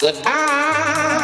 Goodbye.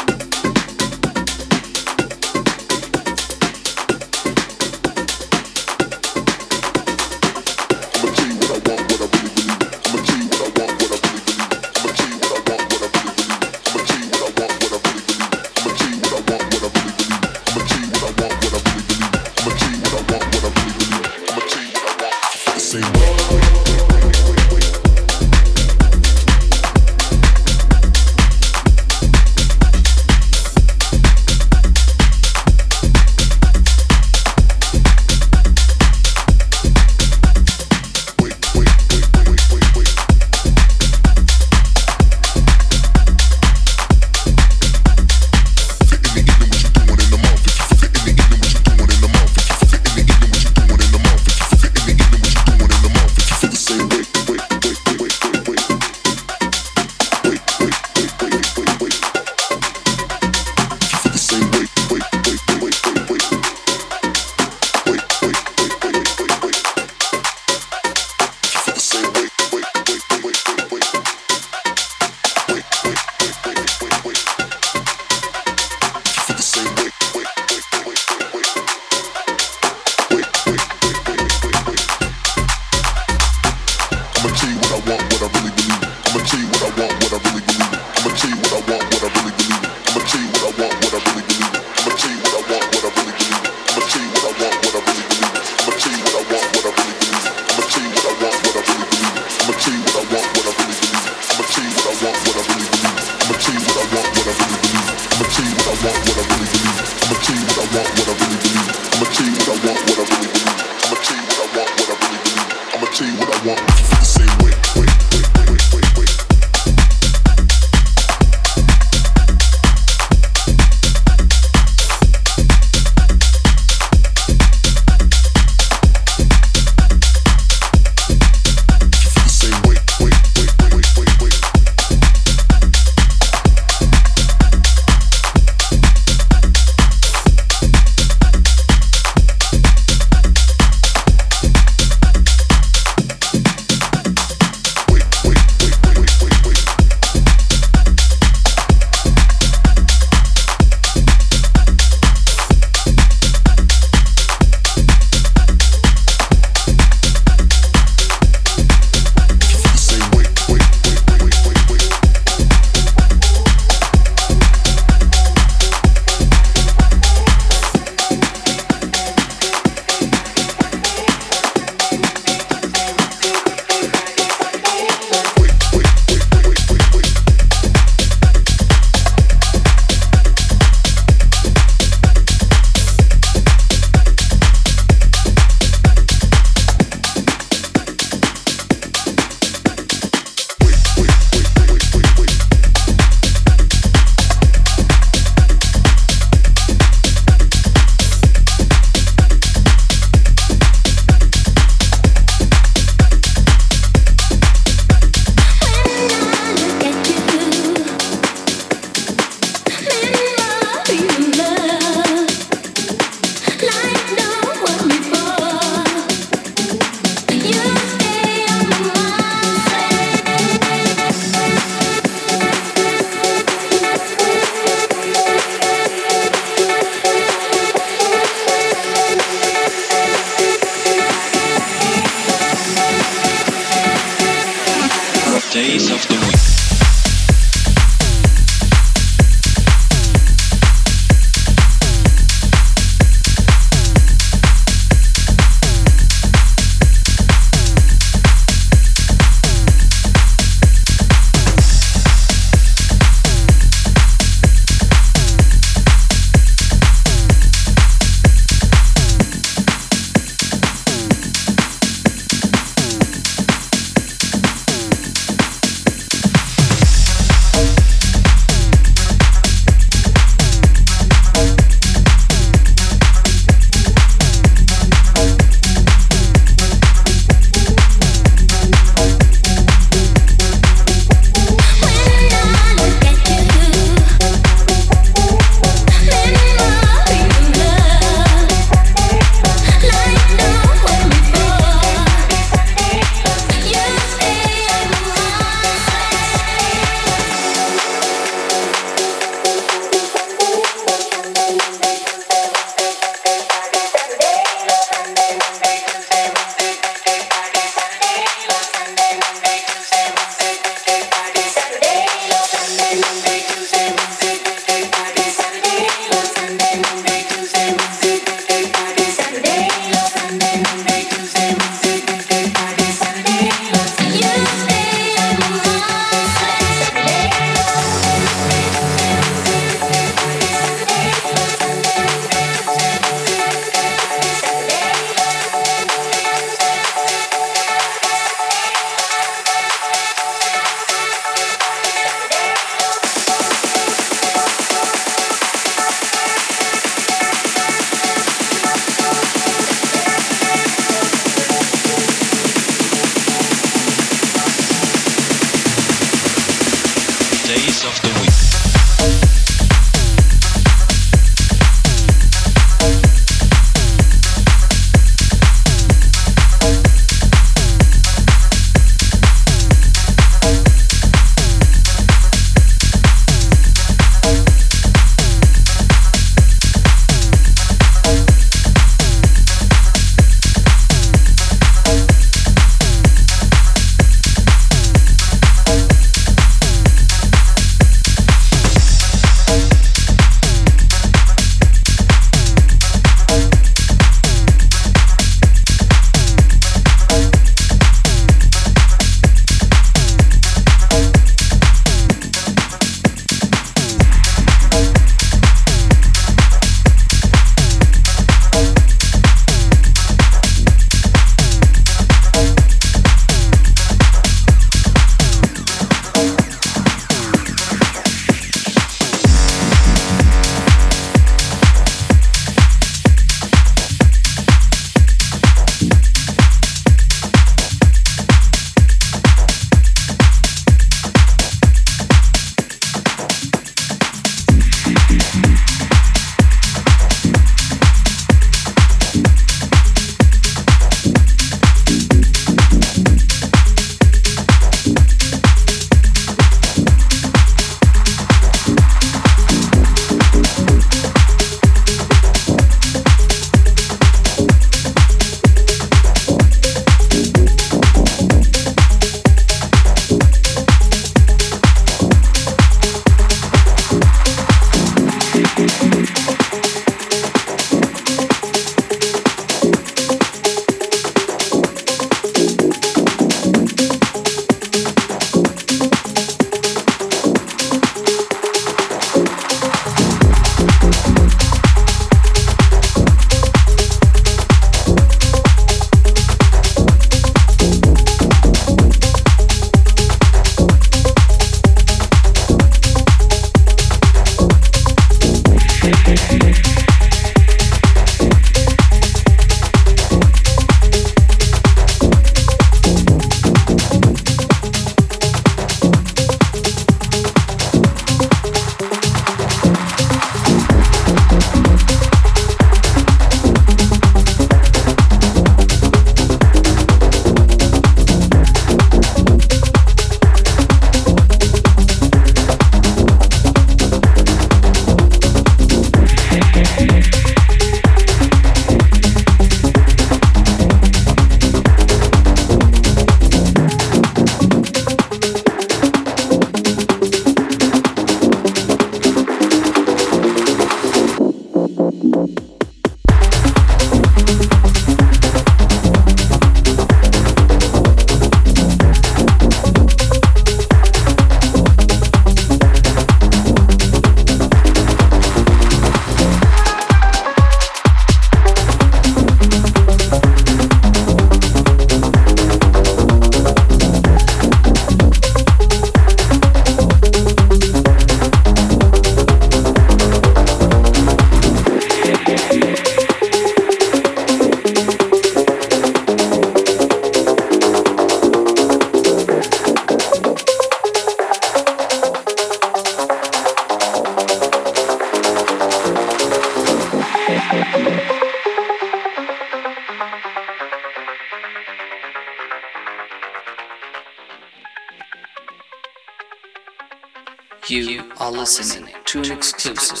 Are listening to an exclusive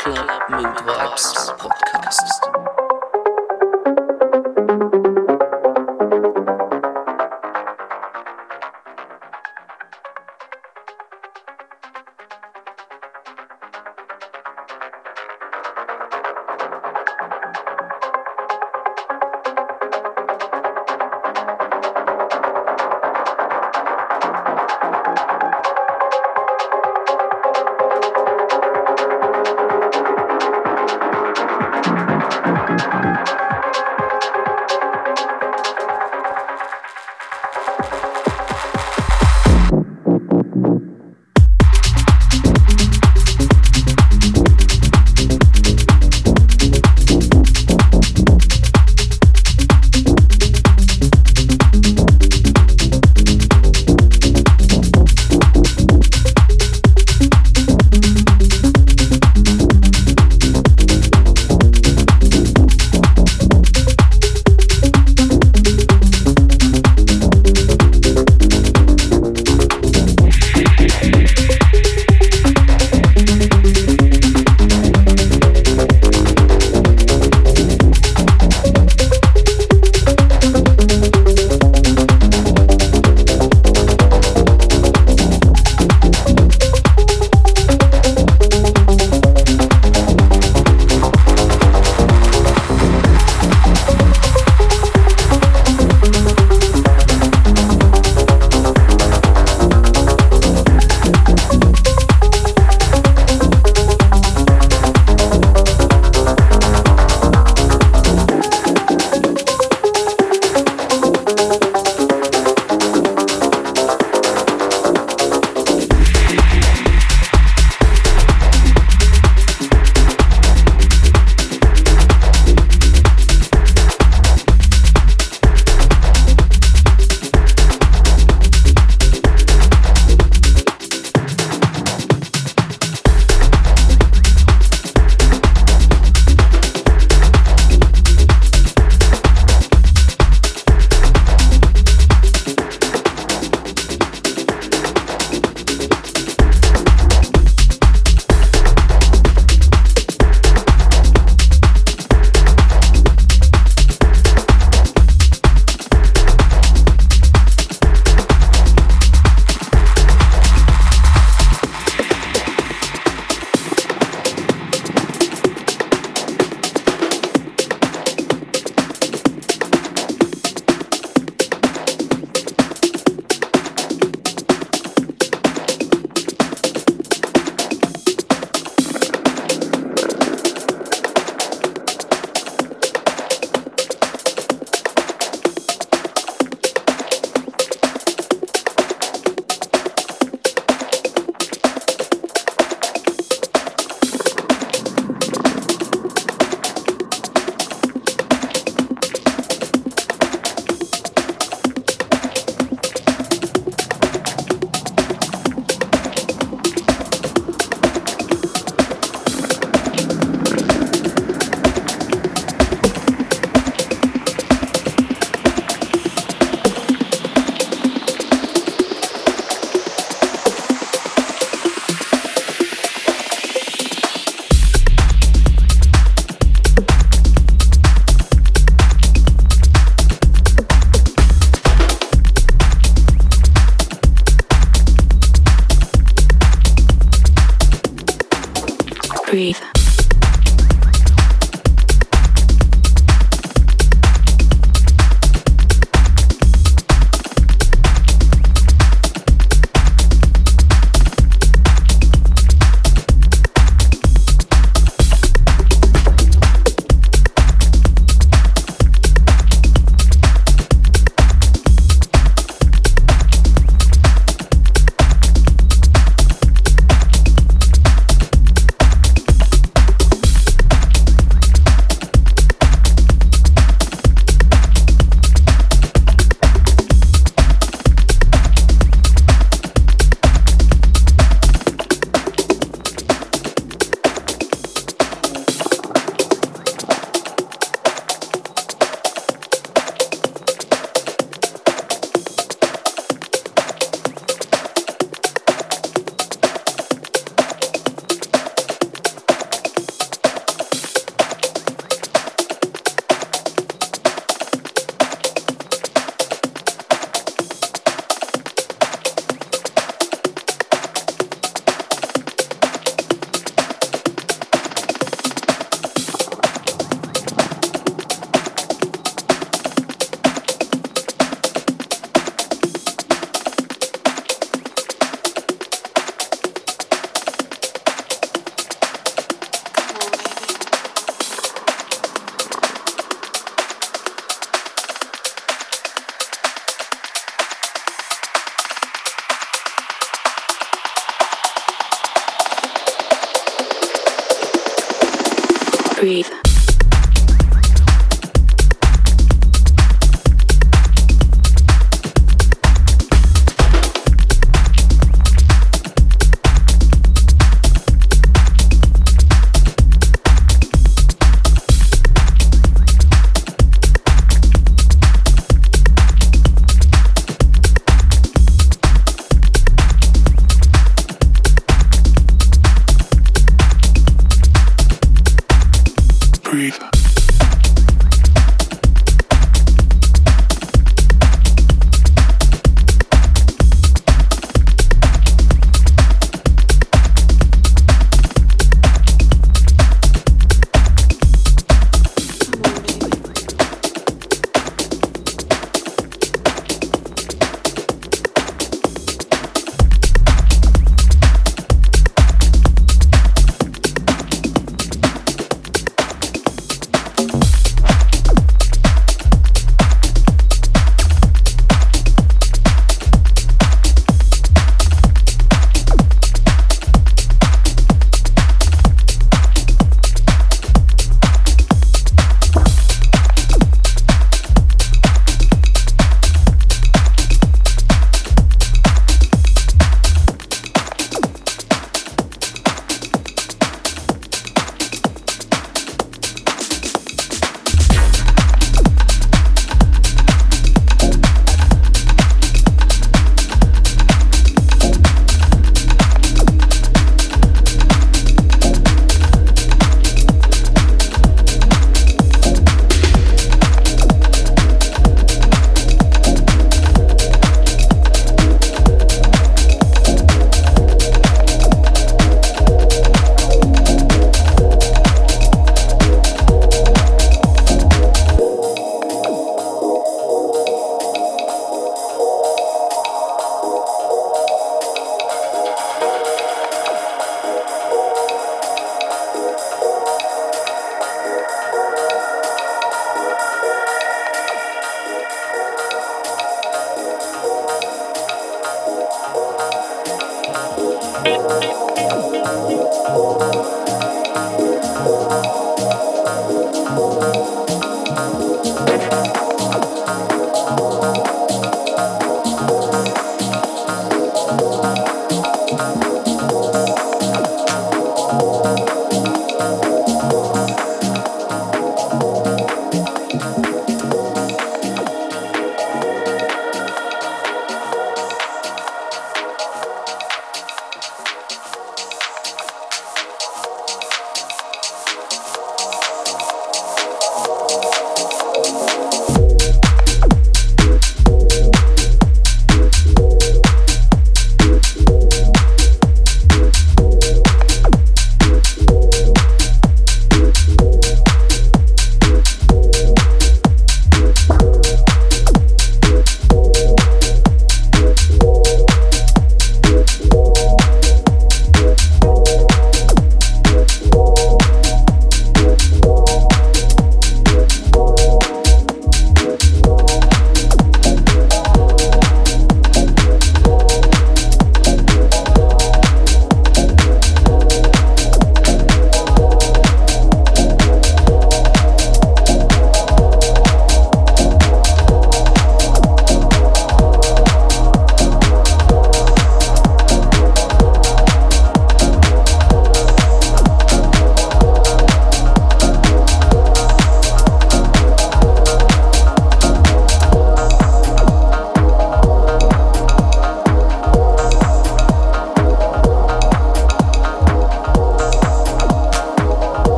Club Mood Vibes podcast.